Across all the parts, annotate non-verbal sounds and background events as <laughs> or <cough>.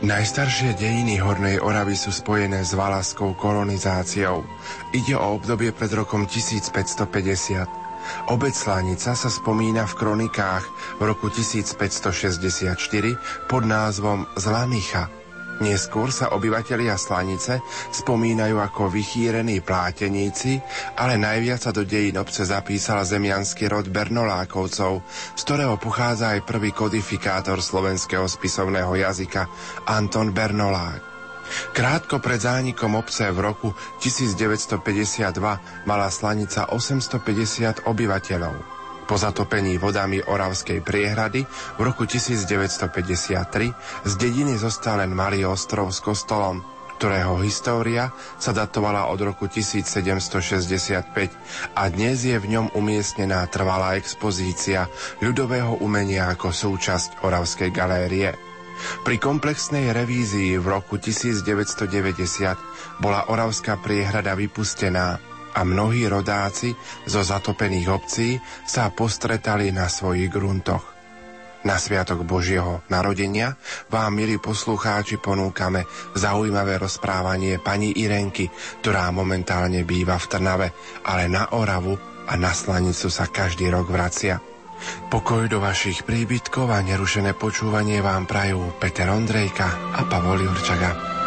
Najstaršie dejiny Hornej Oravy sú spojené s valaskou kolonizáciou. Ide o obdobie pred rokom 1550. Obec Slanica sa spomína v kronikách v roku 1564 pod názvom Zlanicha – Neskôr sa obyvatelia Slanice spomínajú ako vychýrení pláteníci, ale najviac sa do dejín obce zapísal zemianský rod Bernolákovcov, z ktorého pochádza aj prvý kodifikátor slovenského spisovného jazyka Anton Bernolák. Krátko pred zánikom obce v roku 1952 mala Slanica 850 obyvateľov. Po zatopení vodami Oravskej priehrady v roku 1953 z dediny zostal len malý ostrov s kostolom, ktorého história sa datovala od roku 1765 a dnes je v ňom umiestnená trvalá expozícia ľudového umenia ako súčasť Oravskej galérie. Pri komplexnej revízii v roku 1990 bola Oravská priehrada vypustená a mnohí rodáci zo zatopených obcí sa postretali na svojich gruntoch. Na Sviatok Božieho narodenia vám, milí poslucháči, ponúkame zaujímavé rozprávanie pani Irenky, ktorá momentálne býva v Trnave, ale na Oravu a na Slanicu sa každý rok vracia. Pokoj do vašich príbytkov a nerušené počúvanie vám prajú Peter Ondrejka a Pavol Jurčaga.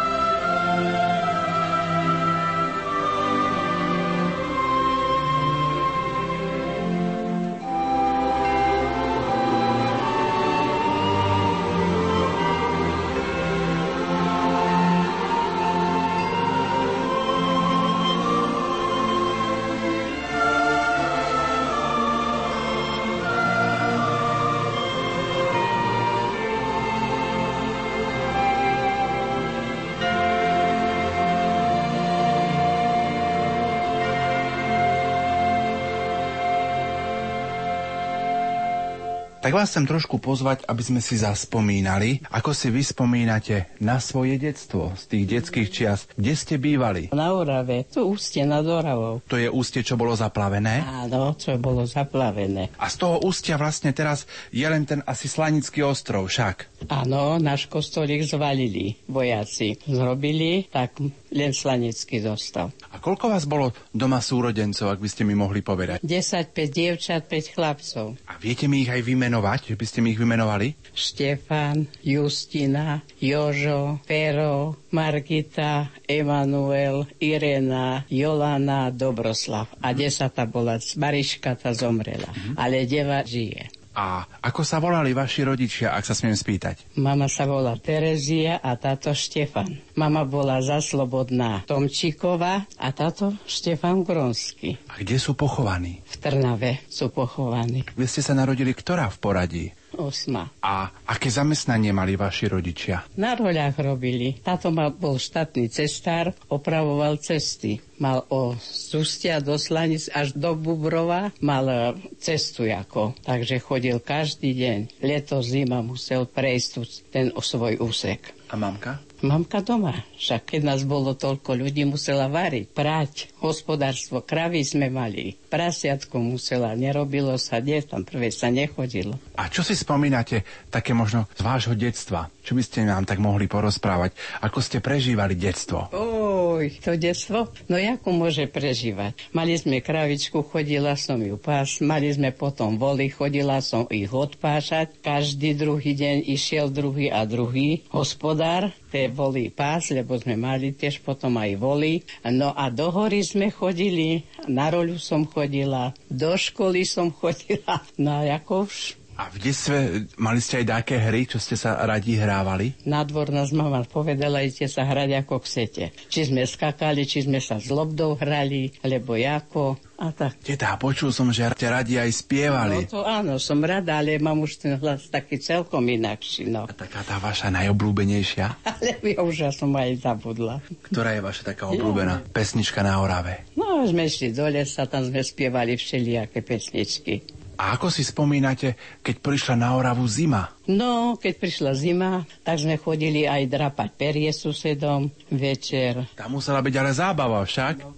Tak vás chcem trošku pozvať, aby sme si zaspomínali, ako si vyspomínate na svoje detstvo z tých detských čias. Kde ste bývali? Na Orave, tu ústie nad Oravou. To je ústie, čo bolo zaplavené? Áno, čo bolo zaplavené. A z toho ústia vlastne teraz je len ten asi Slanický ostrov však. Áno, náš kostolík zvalili vojaci. Zrobili, tak len Slanický dostal. Koľko vás bolo doma súrodencov, ak by ste mi mohli povedať? 10, 5 dievčat, 5 chlapcov. A viete mi ich aj vymenovať, že by ste mi ich vymenovali? Štefan, Justina, Jožo, Pero, Margita, Emanuel, Irena, Jolana, Dobroslav. A desata bola, Mariška tá zomrela, mm-hmm. ale deva žije. A ako sa volali vaši rodičia, ak sa smiem spýtať? Mama sa volá Terezia a táto Štefan. Mama bola zaslobodná Tomčíková a táto Štefan Gronsky. A kde sú pochovaní? V Trnave sú pochovaní. Vy ste sa narodili ktorá v poradí? Osma. A aké zamestnanie mali vaši rodičia? Na roľách robili. Táto mal, bol štátny cestár, opravoval cesty. Mal o Sustia do Slanic až do Bubrova, mal e, cestu ako. Takže chodil každý deň. Leto, zima musel prejsť ten svoj úsek. A mamka? Mamka doma. Však keď nás bolo toľko ľudí, musela variť, prať, hospodárstvo, kravy sme mali. Prasiatko musela, nerobilo sa, nie, tam prvé sa nechodilo. A čo si spomínate také možno z vášho detstva? Čo by ste nám tak mohli porozprávať? Ako ste prežívali detstvo? Oj, to detstvo? No ako môže prežívať? Mali sme kravičku, chodila som ju pás, mali sme potom voli, chodila som ich odpášať. Každý druhý deň išiel druhý a druhý hospodár, tie boli pás, lebo sme mali tiež potom aj voli. No a do hory sme chodili, na roľu som chodila, do školy som <laughs> chodila. No a ako už A v detstve mali ste aj také hry, čo ste sa radi hrávali? Na dvor nás mama povedala, idete sa hrať ako chcete. Či sme skakali, či sme sa s lobdou hrali, lebo ako. A tak. Teta, počul som, že ste radi aj spievali. No to áno, som rada, ale mám už ten hlas taký celkom inakší, no. A taká tá vaša najobľúbenejšia? <laughs> Ale ja už ja som aj zabudla. Ktorá je vaša taká obľúbená pesnička na Orave? No, sme šli do lesa, tam sme spievali všelijaké pesničky. A ako si spomínate, keď prišla na Oravu zima? No, keď prišla zima, tak sme chodili aj drapať perie susedom večer. Tam musela byť ale zábava však. No.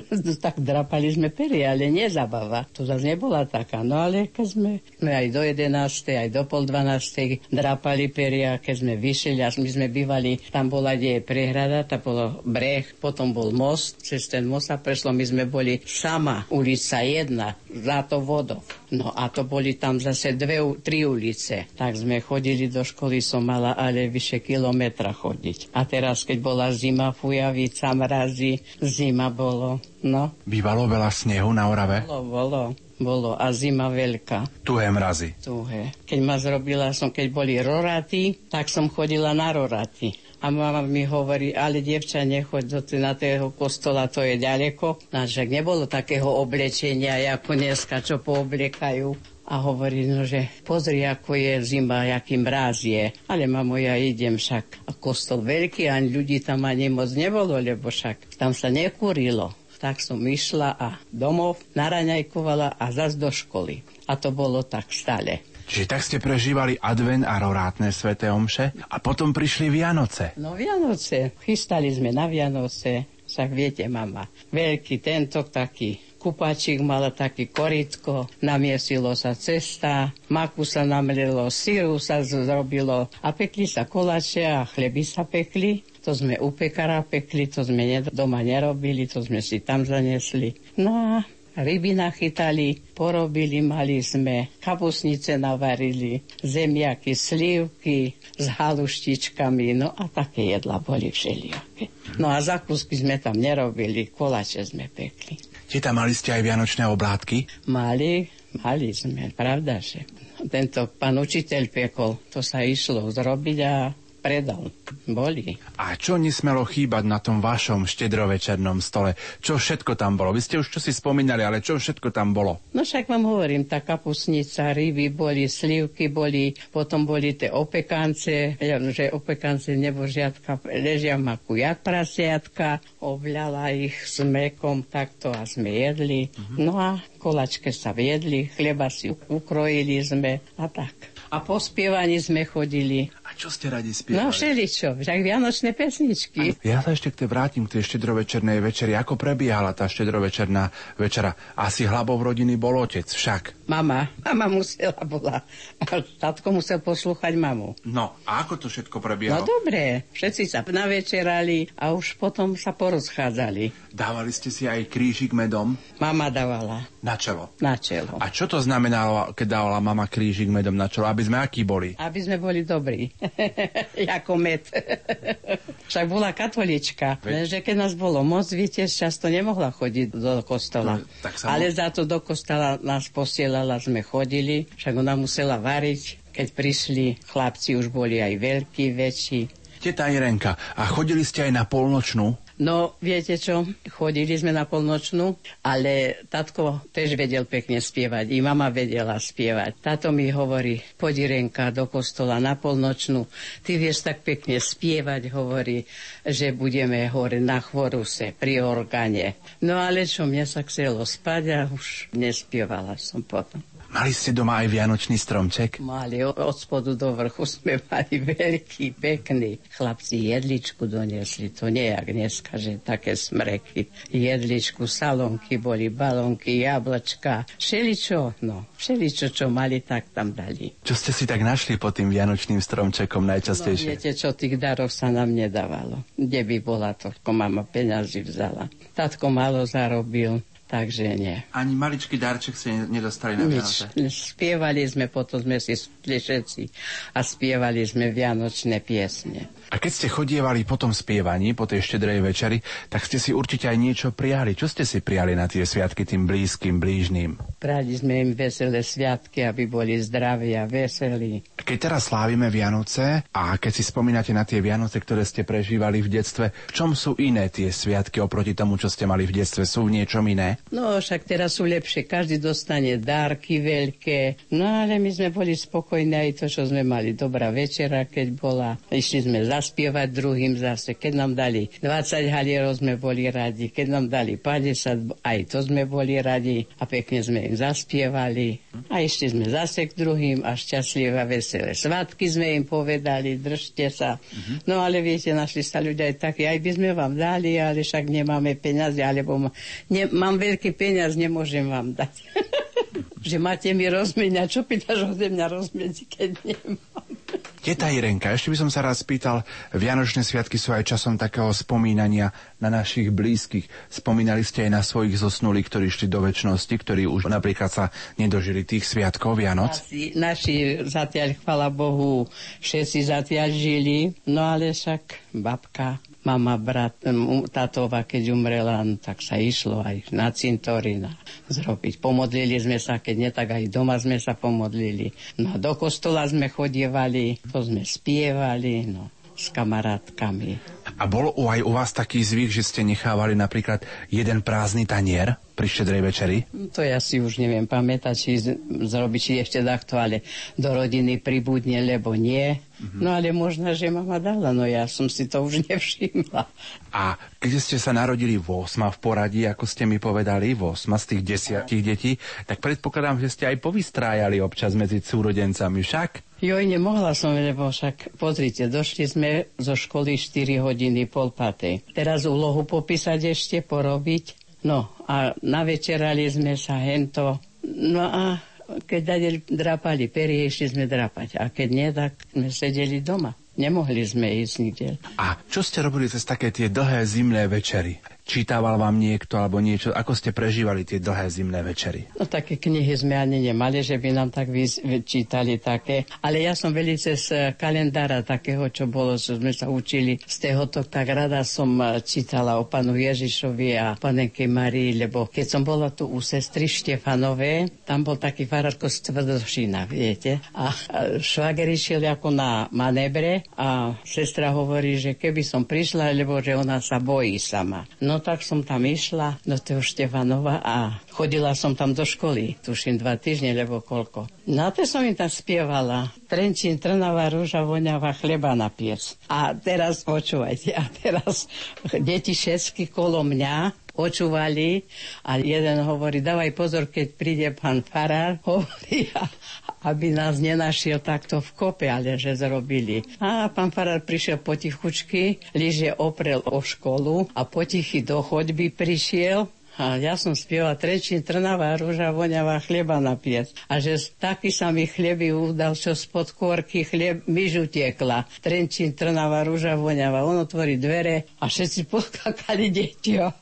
<laughs> tak drapali sme perie, ale nezabava. To zase nebola taká. No ale keď sme, sme aj do 11. aj do pol 12. drapali peria, keď sme vyšli a my sme bývali, tam bola, kde je prehrada, tam bolo breh, potom bol most, cez ten most sa prešlo, my sme boli sama, ulica jedna, za to vodou. No a to boli tam zase dve, tri ulice. Tak sme chodili do školy, som mala ale vyše kilometra chodiť. A teraz, keď bola zima, fujavica, mrazy, zima bolo. No. Bývalo veľa snehu na Orave? Bolo, bolo. Bolo a zima veľká. Tuhé mrazy. Tuhé. Keď ma zrobila som, keď boli roraty, tak som chodila na roraty. A mama mi hovorí, ale dievča, nechoď do na toho kostola, to je ďaleko. Však nebolo takého oblečenia, ako dneska, čo poobliekajú. A hovorí, no, že pozri, ako je zima, aký mráz je. Ale mamo, ja idem však. A kostol veľký, ani ľudí tam ani moc nebolo, lebo však tam sa nekúrilo. Tak som išla a domov naraňajkovala a zas do školy. A to bolo tak stále. Čiže tak ste prežívali advent a rorátne sveté omše a potom prišli Vianoce. No Vianoce, chystali sme na Vianoce, však viete, mama, veľký tento taký kupačík mala taký koritko, namiesilo sa cesta, maku sa namlelo, síru sa zrobilo a pekli sa kolače a chleby sa pekli. To sme u pekara pekli, to sme doma nerobili, to sme si tam zanesli. No a ryby nachytali, porobili, mali sme kapusnice navarili, zemiaky, slívky s haluštičkami, no a také jedla boli všelijaké. No a zakusky sme tam nerobili, kolače sme pekli. Teta, mali ste aj vianočné oblátky? Mali, mali sme, pravda, že tento pán učiteľ pekol, to sa išlo zrobiť a predal. Boli. A čo nesmelo chýbať na tom vašom štedrovečernom stole? Čo všetko tam bolo? Vy ste už čo si spomínali, ale čo všetko tam bolo? No však vám hovorím, tá kapusnica, ryby boli, slivky boli, potom boli tie opekance, že opekance nebožiatka ležia v maku jak prasiatka, obľala ich s mekom takto a sme jedli. Uh-huh. No a kolačke sa viedli, chleba si ukrojili sme a tak. A po spievaní sme chodili čo ste radi spievali? No všeličo, však vianočné pesničky. Ja sa ešte k tej vrátim k tej štedrovečernej večeri. Ako prebiehala tá štedrovečerná večera? Asi hlavou rodiny bol otec však. Mama. Mama musela bola. Tatko musel poslúchať mamu. No, a ako to všetko prebiehalo? No dobre, všetci sa navečerali a už potom sa porozchádzali. Dávali ste si aj krížik medom? Mama dávala. Na čelo? Na čelo. A čo to znamenalo, keď dávala mama krížik medom na čelo? Aby sme akí boli? Aby sme boli dobrí. <laughs> ako med. <laughs> Však bola katolička, že keď nás bolo moc, viete, často nemohla chodiť do kostola. No, tak sa Ale za to do kostola nás posielala, sme chodili, však ona musela variť. Keď prišli, chlapci už boli aj veľkí, väčší. Teta Irenka, a chodili ste aj na polnočnú? No, viete čo, chodili sme na polnočnú, ale tatko tež vedel pekne spievať, i mama vedela spievať. Táto mi hovorí, poď Renka do kostola na polnočnú, ty vieš tak pekne spievať, hovorí, že budeme hore na chvoruse pri orgáne. No ale čo, mne sa chcelo spať a už nespievala som potom. Mali ste doma aj vianočný stromček? Mali, od spodu do vrchu sme mali veľký, pekný. Chlapci jedličku doniesli, to nejak dneska, že také smreky. Jedličku, salonky boli, balonky, jablčka, všeličo, no, všeličo, čo mali, tak tam dali. Čo ste si tak našli pod tým vianočným stromčekom najčastejšie? No, viete čo, tých darov sa nám nedávalo. Kde by bola to, mama peňazí vzala. Tatko malo zarobil, takže nie. Ani maličký darček ste nedostali na Nič. Vianoce? Spievali sme, potom sme si spli všetci a spievali sme vianočné piesne. A keď ste chodievali po tom spievaní, po tej štedrej večeri, tak ste si určite aj niečo prijali. Čo ste si prijali na tie sviatky tým blízkym, blížným? Prali sme im veselé sviatky, aby boli zdraví a veselí. Keď teraz slávime Vianoce a keď si spomínate na tie Vianoce, ktoré ste prežívali v detstve, v čom sú iné tie sviatky oproti tomu, čo ste mali v detstve? Sú v niečom iné? No však teraz sú lepšie, každý dostane dárky veľké. No ale my sme boli spokojní aj to, čo sme mali. Dobrá večera, keď bola. Išli sme zaspievať druhým zase. Keď nám dali 20 halierov, sme boli radi. Keď nám dali 50, aj to sme boli radi. A pekne sme im zaspievali. A išli sme zase k druhým a šťastlivé a veselé. Svatky sme im povedali, držte sa. No ale viete, našli sa ľudia aj takí, aj by sme vám dali, ale však nemáme peniaze, alebo ma, ne, mám veľký peniaz, nemôžem vám dať. <laughs> že máte mi rozmeniať, čo pýtaš ode mňa rozmeniť, keď nemám. Teta Irenka, ešte by som sa raz spýtal, Vianočné sviatky sú aj časom takého spomínania na našich blízkych. Spomínali ste aj na svojich zosnulých, ktorí šli do väčšnosti, ktorí už napríklad sa nedožili tých sviatkov Vianoc? Asi, naši zatiaľ, chvala Bohu, všetci zatiaľ žili, no ale však babka mama, brat, tatova, keď umrela, no, tak sa išlo aj na cintorín zrobiť. Pomodlili sme sa, keď nie, tak aj doma sme sa pomodlili. No do kostola sme chodievali, to sme spievali, no s kamarátkami. A bol aj u vás taký zvyk, že ste nechávali napríklad jeden prázdny tanier pri štedrej večeri? To ja si už neviem pamätať, či zrobiť, či ešte takto, ale do rodiny pribudne, lebo nie. Mm-hmm. No ale možno, že mama dala, no ja som si to už <laughs> nevšimla. A keď ste sa narodili v 8 v poradí, ako ste mi povedali, v 8 z tých desiatich detí, tak predpokladám, že ste aj povystrájali občas medzi súrodencami, však? Joj, nemohla som, lebo však, pozrite, došli sme zo školy 4 hodiny, pol patej. Teraz úlohu popísať ešte, porobiť. No a navečerali sme sa hento. No a keď dali, drapali perie, išli sme drapať. A keď nie, tak sme sedeli doma. Nemohli sme ísť nikde. A čo ste robili cez také tie dlhé zimné večery? Čítával vám niekto alebo niečo? Ako ste prežívali tie dlhé zimné večery? No také knihy sme ani nemali, že by nám tak vyčítali také. Ale ja som veľmi cez eh, kalendára takého, čo bolo, čo sme sa učili z tohoto, tak rada som eh, čítala o panu Ježišovi a panenke Marii, lebo keď som bola tu u sestry Štefanové, tam bol taký farárko z Tvrdošína, viete. A švager išiel ako na manébre a sestra hovorí, že keby som prišla, lebo že ona sa bojí sama. No No tak som tam išla do toho Štefanova a chodila som tam do školy, tuším dva týždne, lebo koľko. No a to som im tam spievala. Trenčín, Trnava, rúža, voňava, chleba na pies. A teraz počúvajte, a teraz deti všetky kolo mňa počúvali a jeden hovorí, dávaj pozor, keď príde pán farár, <laughs> hovorí, a, aby nás nenašiel takto v kope, ale že zrobili. A pán Farár prišiel potichučky, liže oprel o školu a potichy do chodby prišiel a ja som spievala Trečín, Trnava, rúža, voňavá chleba na piec. A že taký sa mi chleby udal, čo spod kôrky chlieb myž utekla. Trenčín, Trnava, rúža, voňavá. On otvorí dvere a všetci <laughs> poskakali deti. A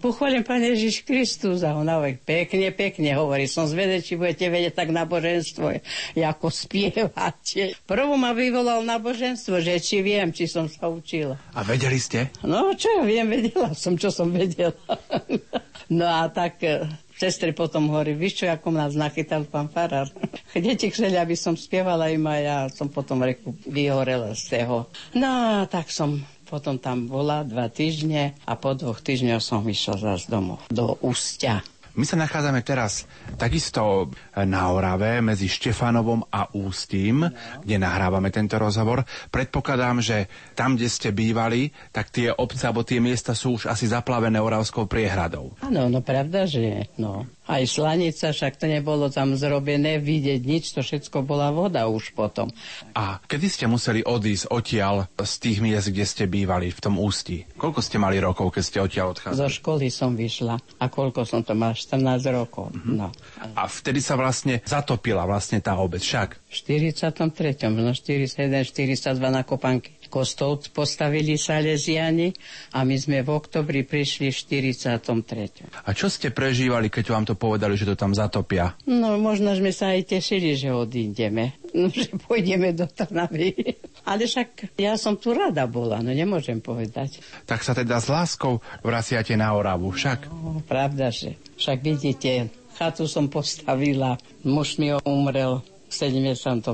pochválim Pán Ježiš Kristus. A on pekne, pekne, hovorí, som zvedel, či budete vedieť tak náboženstvo, ako spievate. Prvo ma vyvolal náboženstvo, že či viem, či som sa učila. A vedeli ste? No, čo ja viem, vedela som, čo som vedela. <laughs> No a tak e, sestry potom hovorí, víš čo, ako nás nachytal pán Farár. <laughs> Deti chceli, aby som spievala im a ja som potom reku, vyhorela z toho. No tak som potom tam bola dva týždne a po dvoch týždňoch som vyšla zase domov, do Ústia. My sa nachádzame teraz takisto na Orave medzi Štefanovom a Ústím, kde nahrávame tento rozhovor. Predpokladám, že tam, kde ste bývali, tak tie obce alebo tie miesta sú už asi zaplavené Oravskou priehradou. Áno, no pravda, že no. Aj slanica, však to nebolo tam zrobené, vidieť nič, to všetko bola voda už potom. A kedy ste museli odísť odtiaľ z tých miest, kde ste bývali, v tom ústi? Koľko ste mali rokov, keď ste odtiaľ odchádzali? Zo školy som vyšla. A koľko som to mal? 14 rokov. Mm-hmm. No. A vtedy sa vlastne zatopila vlastne tá obec, však? V 43. No 41, 42 na Kopanky. Kostol postavili Salesiani a my sme v oktobri prišli v 43. A čo ste prežívali, keď vám to povedali, že to tam zatopia? No, možno sme sa aj tešili, že odídeme. No, <laughs> že pôjdeme do Trnavy. Ale však ja som tu rada bola, no nemôžem povedať. Tak sa teda s láskou vraciate na Oravu, však? No, pravda, že. Však vidíte, chatu som postavila, muž mi umrel v 72.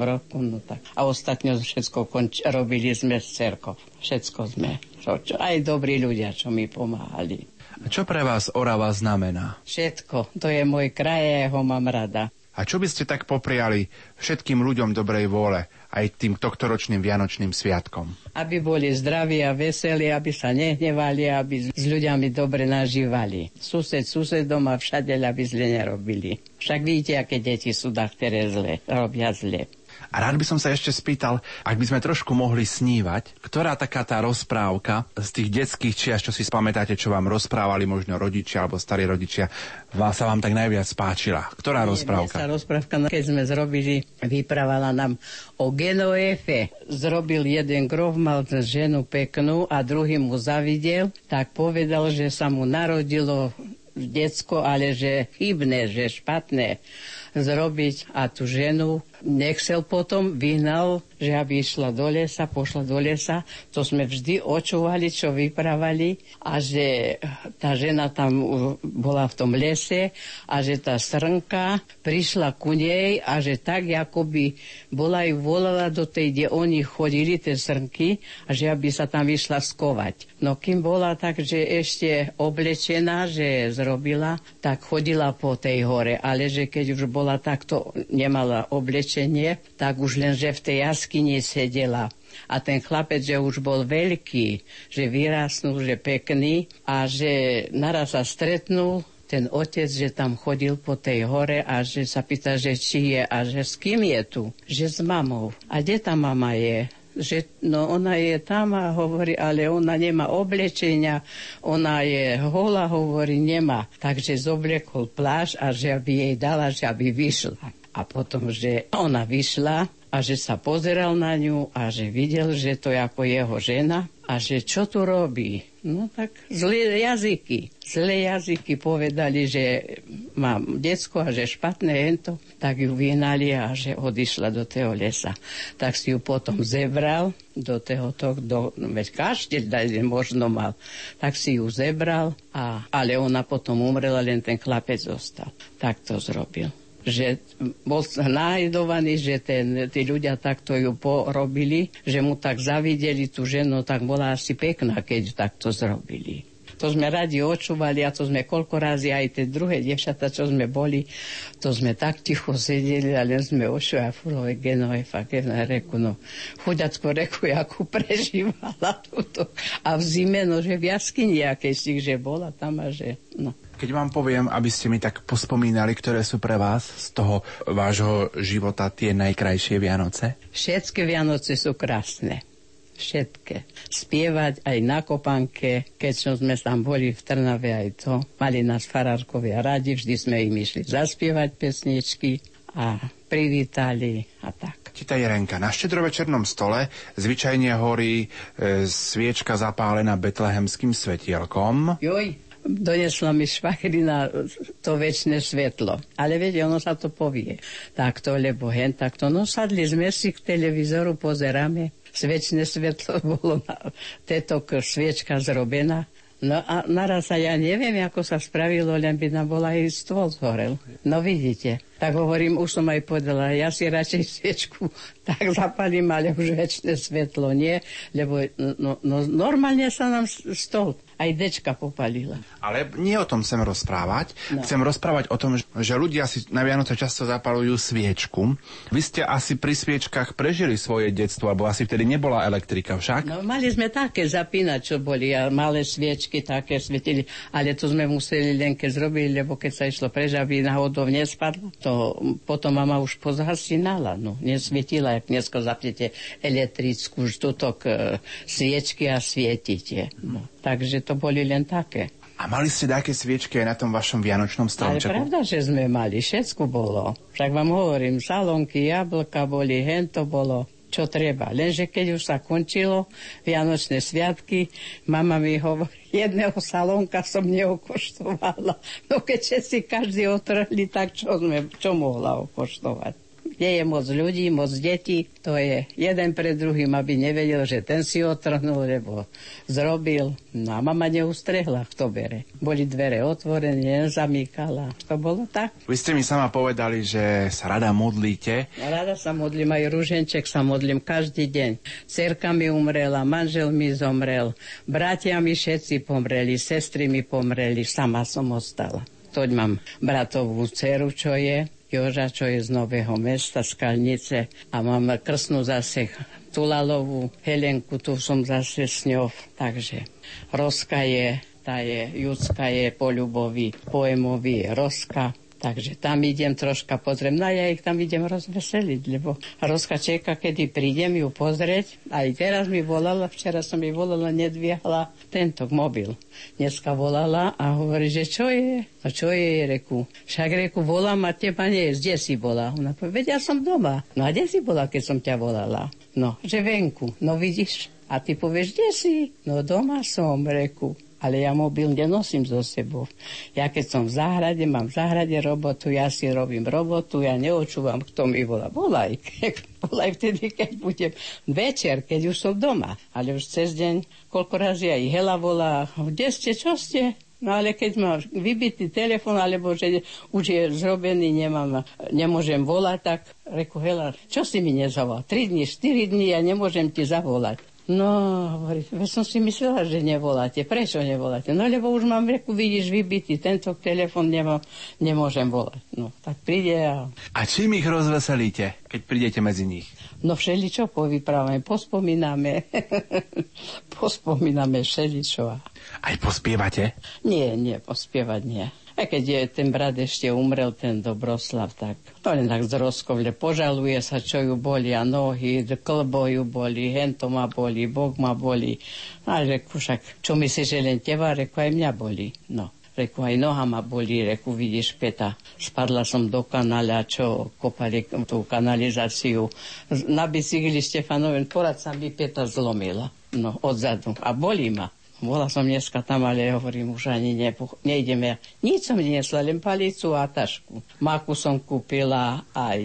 roku, no tak. A ostatne všetko konč- robili sme z cerkov. Všetko sme. Aj dobrí ľudia, čo mi pomáhali. Čo pre vás Orava znamená? Všetko. To je môj kraj a ja ho mám rada. A čo by ste tak popriali všetkým ľuďom dobrej vôle, aj tým tohtoročným Vianočným sviatkom? Aby boli zdraví a veselí, aby sa nehnevali, aby s ľuďami dobre nažívali. Sused susedom a všade, aby zle nerobili. Však vidíte, aké deti sú da, ktoré zle, robia zle. A rád by som sa ešte spýtal, ak by sme trošku mohli snívať, ktorá taká tá rozprávka z tých detských čias, čo si spamätáte, čo vám rozprávali možno rodičia alebo starí rodičia, vás sa vám tak najviac páčila? Ktorá Nie, rozprávka? Sa rozprávka, no, keď sme zrobili, vyprávala nám o Genoefe. Zrobil jeden grov, mal ženu peknú a druhý mu zavidel, tak povedal, že sa mu narodilo decko, ale že chybné, že špatné zrobiť a tú ženu nechcel potom, vyhnal, že aby išla do lesa, pošla do lesa. To sme vždy očúvali, čo vyprávali a že tá žena tam bola v tom lese a že tá srnka prišla ku nej a že tak akoby bola ju volala do tej, kde oni chodili, tie srnky, a že aby sa tam vyšla skovať. No kým bola tak, že ešte oblečená, že zrobila, tak chodila po tej hore, ale že keď už bola takto, nemala oblečenie, tak už len, v tej jaskyni sedela. A ten chlapec, že už bol veľký, že vyrásnul, že pekný a že naraz sa stretnul ten otec, že tam chodil po tej hore a že sa pýta, že či je a že s kým je tu? Že s mamou. A kde tá mama je? Že no ona je tam a hovorí, ale ona nemá oblečenia, ona je hola, hovorí, nemá. Takže zoblekol pláž a že by jej dala, že aby vyšla. A potom, že ona vyšla a že sa pozeral na ňu a že videl, že to je ako jeho žena a že čo tu robí. No tak zlé jazyky. Zlé jazyky povedali, že mám decko a že špatné hento, tak ju vynali a že odišla do toho lesa. Tak si ju potom zebral do toho, to, do, veď každý možno mal, tak si ju zebral, a, ale ona potom umrela, len ten chlapec zostal. Tak to zrobil že bol najdovaný, že ten, tí ľudia takto ju porobili, že mu tak zavideli tú ženu, tak bola asi pekná, keď takto zrobili. To sme radi očúvali a to sme koľko razy aj tie druhé devčata, čo sme boli, to sme tak ticho sedeli a len sme ošli a furové genové fakt na reku, no chudacko reku, ako prežívala túto. A v zime, no že v jaskyni, aké že bola tam a že, no. Keď vám poviem, aby ste mi tak pospomínali, ktoré sú pre vás z toho vášho života tie najkrajšie Vianoce? Všetky Vianoce sú krásne. Všetké. Spievať aj na kopanke, keď sme tam boli v Trnave aj to. Mali nás farárkovia radi, vždy sme im išli zaspievať pesničky a privítali a tak. Tita Jerenka, na štedrovečernom stole zvyčajne horí e, sviečka zapálená betlehemským svetielkom. Joj, donesla mi švachrina to väčšie svetlo. Ale viete, ono sa to povie. Takto, lebo hen takto. No sadli sme si k televízoru, pozeráme. Sviečne svetlo <laughs> bolo na této sviečka zrobená. No a naraz sa ja neviem, ako sa spravilo, len by nám bola aj stôl zhorel. No vidíte. Tak hovorím, už som aj povedala, ja si radšej sviečku <laughs> tak zapalím, ale už väčšie svetlo nie, lebo no, no, normálne sa nám stôl aj dečka popalila. Ale nie o tom chcem rozprávať. No. Chcem rozprávať o tom, že ľudia si na Vianoce často zapalujú sviečku. Vy ste asi pri sviečkach prežili svoje detstvo, alebo asi vtedy nebola elektrika však? No, mali sme také zapínať, čo boli, a malé sviečky také svietili, ale to sme museli len keď zrobili, lebo keď sa išlo preč, aby náhodou nespadlo, to potom mama už pozhasínala, no, nesvietila, jak dneska zapnete elektrickú ždutok e, sviečky a svietíte. No. Takže to boli len také. A mali ste také sviečky aj na tom vašom vianočnom stromčeku? Ale pravda, že sme mali, všetko bolo. Však vám hovorím, salonky, jablka boli, hento bolo, čo treba. Lenže keď už sa končilo Vianočné sviatky, mama mi hovorí, jedného salónka som neokoštovala. No keď všetci každý otrhli, tak čo, sme, čo mohla okoštovať? Nie je moc ľudí, moc detí, to je jeden pre druhým, aby nevedel, že ten si otrhnul, lebo zrobil. No a mama neustrehla, kto bere. Boli dvere otvorené, nezamýkala. To bolo tak. Vy ste mi sama povedali, že sa rada modlíte. No, rada sa modlím, aj rúženček sa modlím každý deň. Cerka mi umrela, manžel mi zomrel, bratia mi všetci pomreli, sestry mi pomreli, sama som ostala. Toď mám bratovú dceru, čo je, Joža, čo je z Nového mesta, z Kalnice. A mám krsnú zase Tulalovú, Helenku, tu som zase s ňou, takže Roska je, tá je, Judska je po ľubovi, poemovi Roska, Takže tam idem troška pozrieť. No ja ich tam idem rozveseliť, lebo Roska čeka, kedy prídem ju pozrieť. Aj teraz mi volala, včera som mi volala, nedviahla tento mobil. Dneska volala a hovorí, že čo je? No čo je, reku? Však reku, volám a teba nie je, kde si bola? Ona povie, ja som doma. No a kde si bola, keď som ťa volala? No, že venku. No vidíš, a ty povieš, kde si? No doma som, reku ale ja mobil nenosím so sebou. Ja keď som v záhrade, mám v záhrade robotu, ja si robím robotu, ja neočúvam, kto mi volá. Volaj, volaj vtedy, keď budem večer, keď už som doma. Ale už cez deň, koľko razy aj Hela volá, kde ste, čo ste? No ale keď mám vybitý telefon, alebo že už je zrobený, nemám, nemôžem volať, tak reku, Hela, čo si mi nezavolal? Tri dní, štyri dní ja nemôžem ti zavolať. No, hovorí, som si myslela, že nevoláte. Prečo nevoláte? No, lebo už mám, reku, vidíš, vybitý, tento telefon nemá, nemôžem volať. No, tak príde a... A čím ich rozveselíte, keď prídete medzi nich? No, všeličo povyprávame, pospomíname. <laughs> pospomíname všeličo. Aj pospievate? Nie, nie, pospievať nie. A keď je ten brat ešte umrel, ten Dobroslav, tak to len tak z rozkovle požaluje sa, čo ju boli a nohy, klbo ju boli, hento ma boli, Boh ma boli. A reku však, čo myslíš, že len teba, reku aj mňa boli. No. Reku, aj noha ma boli, reku, vidíš, peta. Spadla som do kanáľa, čo kopali tú kanalizáciu. Na bicykli Štefanoven, porad sa mi peta zlomila. No, odzadu. A bolí ma. Bola som dneska tam, ale hovorím, už ani ne, nejdeme. Nič som nesla, len palicu a tašku. Maku som kúpila aj...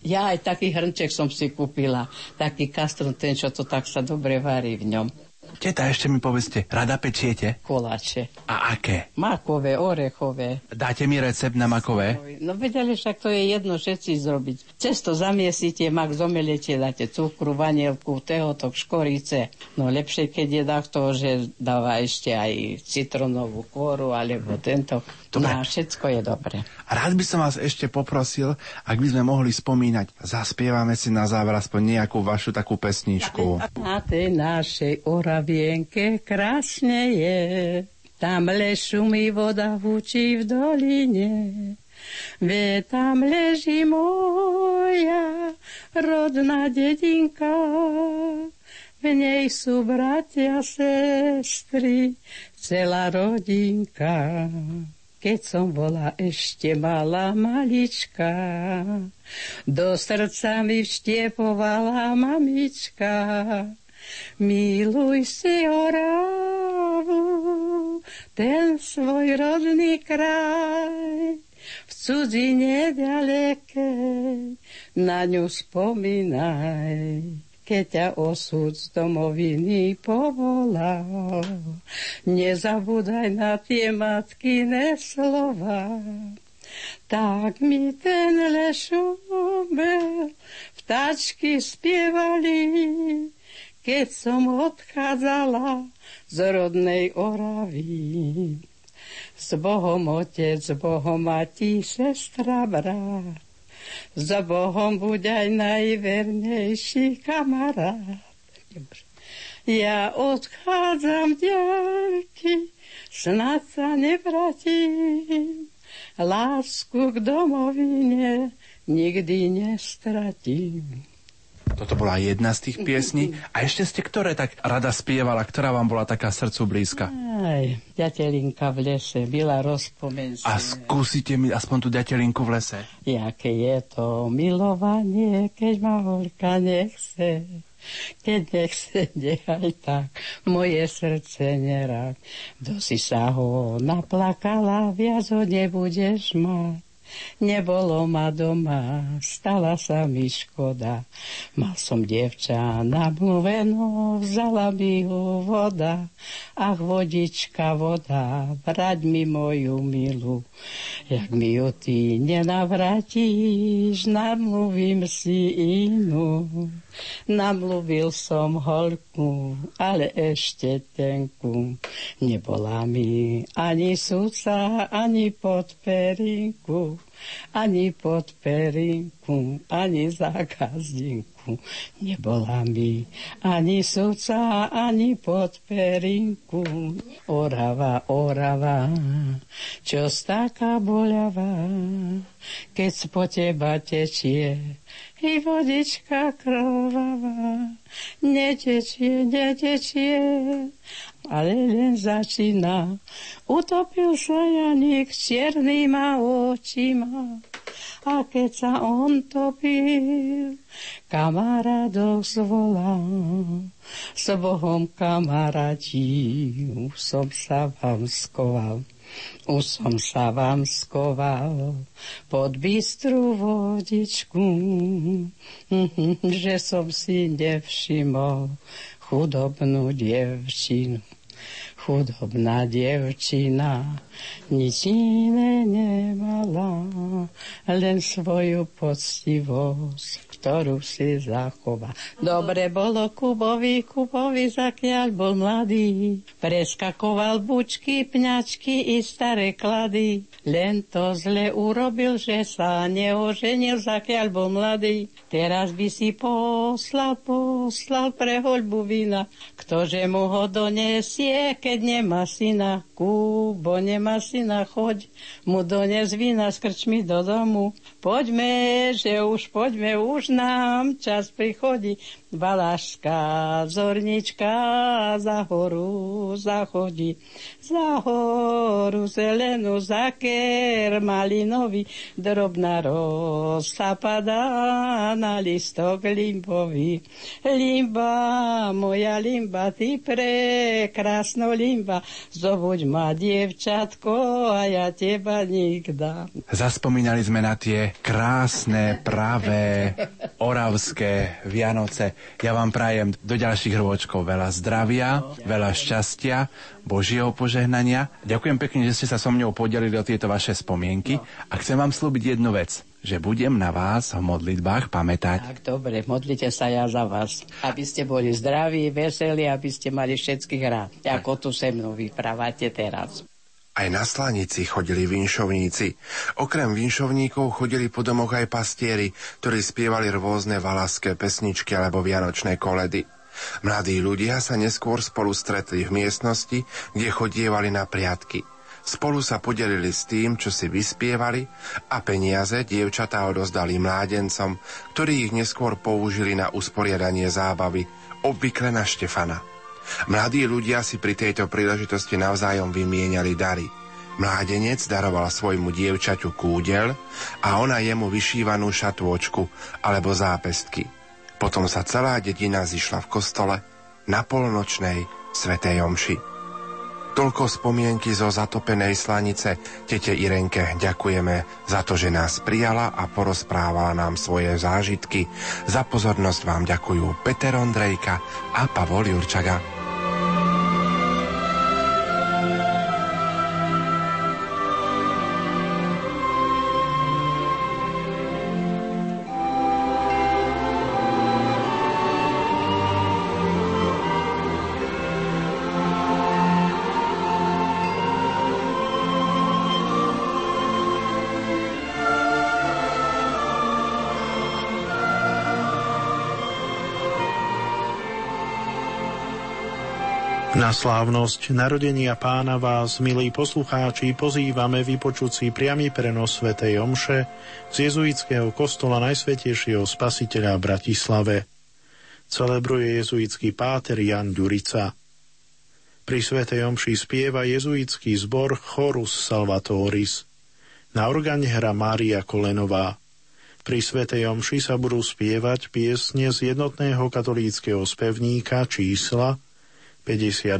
Ja aj taký hrnček som si kúpila. Taký kastrun, ten, čo to tak sa dobre varí v ňom. Teta, ešte mi povedzte, rada pečiete? Koláče. A aké? Makové, orechové. Dáte mi recept na makové? No vedeli, však to je jedno všetci zrobiť. Cesto zamiesíte, mak zomelete, dáte cukru, vanielku, tehotok, škorice. No lepšie, keď je to, že dáva ešte aj citronovú kôru, alebo tento. Dobre. No, všetko je dobre. Rád by som vás ešte poprosil, ak by sme mohli spomínať, zaspievame si na záver aspoň nejakú vašu takú pesničku. Na tej našej Oravienke krásne je, tam lešumí voda hučí v doline. Ve tam leží moja rodná dedinka, v nej sú bratia, sestry, celá rodinka keď som bola ešte malá malička. Do srdca mi vštiepovala mamička. Miluj si Oravu, ten svoj rodný kraj. V cudzine ďalekej na ňu spomínaj keď ťa osud z domoviny povolal. Nezabúdaj na tie matkine slova, tak mi ten lešumel vtáčky spievali, keď som odchádzala z rodnej Oravy. S Bohom otec, s Bohom mati, sestra, brat. Za Bohom buď aj najvernejší kamarát. Ja odchádzam ďalky, snad sa nevratím. Lásku k domovine nikdy nestratím. Toto bola jedna z tých piesní. A ešte ste ktoré tak rada spievala, ktorá vám bola taká srdcu blízka? Aj, ďatelinka v lese, byla rozpomen A skúsite mi aspoň tú ďatelinku v lese. Jaké je to milovanie, keď ma holka nechce. Keď nechce, nechaj tak, moje srdce nerad. Kto si sa ho naplakala, viac ho nebudeš mať. Nebolo ma doma, stala sa mi škoda. Mal som dievča namluveno, vzala mi ho voda. Ach, vodička, voda, vrať mi moju milu. Jak mi ju ty nenavratíš, namluvím si inú. Namluvil som holku, ale ešte tenku. Nebola mi ani súca, ani pod perinku, ani pod perinku, ani zákazníku. Nebola mi ani súca, ani pod perinku. Orava, orava, čo taká boľavá, keď po teba tečie i vodička krvavá. Netečie, netečie, ale len začína. Utopil sa Janik černýma očima. A keď sa on topil, kamarádov zvolal. S Bohom kamaráti, už som sa vám skoval. Už som sa vám skoval pod bystrú vodičku, <laughs> že som si nevšimol chudobnú dievčinu. Chudobná dievčina nič iné nemala, len svoju poctivosť ktorú si zachová. Dobre bolo Kubovi, Kubovi, zakiaľ bol mladý. Preskakoval bučky, pňačky i staré klady. Len to zle urobil, že sa neoženil, zakiaľ bol mladý. Teraz by si poslal, poslal pre hoľbu vína. Ktože mu ho donesie, keď nemá syna. Kubo nemá syna, choď mu dones vína s krčmi do domu. Poďme, že už poďme, už nám čas prichodí. Valašská zornička za horu zachodí. Za horu zelenú, za ker malinový, drobná rosa padá na listok limbový. Limba, moja limba, ty prekrásno limba, zobuď ma dievčatko a ja teba nikda. Zaspomínali sme na tie krásne, pravé, <laughs> oravské Vianoce. Ja vám prajem do ďalších rôčkov veľa zdravia, veľa šťastia, Božieho požehnania. Ďakujem pekne, že ste sa so mnou podelili o tieto vaše spomienky a chcem vám slúbiť jednu vec že budem na vás v modlitbách pamätať. Tak dobre, modlite sa ja za vás, aby ste boli zdraví, veselí, aby ste mali všetkých rád, ako tu se mnou vyprávate teraz. Aj na slanici chodili vinšovníci. Okrem vinšovníkov chodili po domoch aj pastieri, ktorí spievali rôzne valaské pesničky alebo vianočné koledy. Mladí ľudia sa neskôr spolu stretli v miestnosti, kde chodievali na priatky. Spolu sa podelili s tým, čo si vyspievali a peniaze dievčatá odozdali mládencom, ktorí ich neskôr použili na usporiadanie zábavy, obvykle na Štefana. Mladí ľudia si pri tejto príležitosti navzájom vymieniali dary. Mládenec daroval svojmu dievčaťu kúdel a ona jemu vyšívanú šatôčku alebo zápestky. Potom sa celá dedina zišla v kostole na polnočnej svetej omši. Toľko spomienky zo zatopenej slanice. Tete Irenke ďakujeme za to, že nás prijala a porozprávala nám svoje zážitky. Za pozornosť vám ďakujú Peter Ondrejka a Pavol Jurčaga. Na slávnosť narodenia pána vás, milí poslucháči, pozývame vypočuť si priamy prenos Svetej Omše z jezuitského kostola Najsvetejšieho spasiteľa v Bratislave. celebruje jezuitský páter Jan Ďurica. Pri Svetej Omši spieva jezuitský zbor Chorus Salvatoris. Na organe hra Mária Kolenová. Pri Svetej Omši sa budú spievať piesne z jednotného katolíckého spevníka čísla 58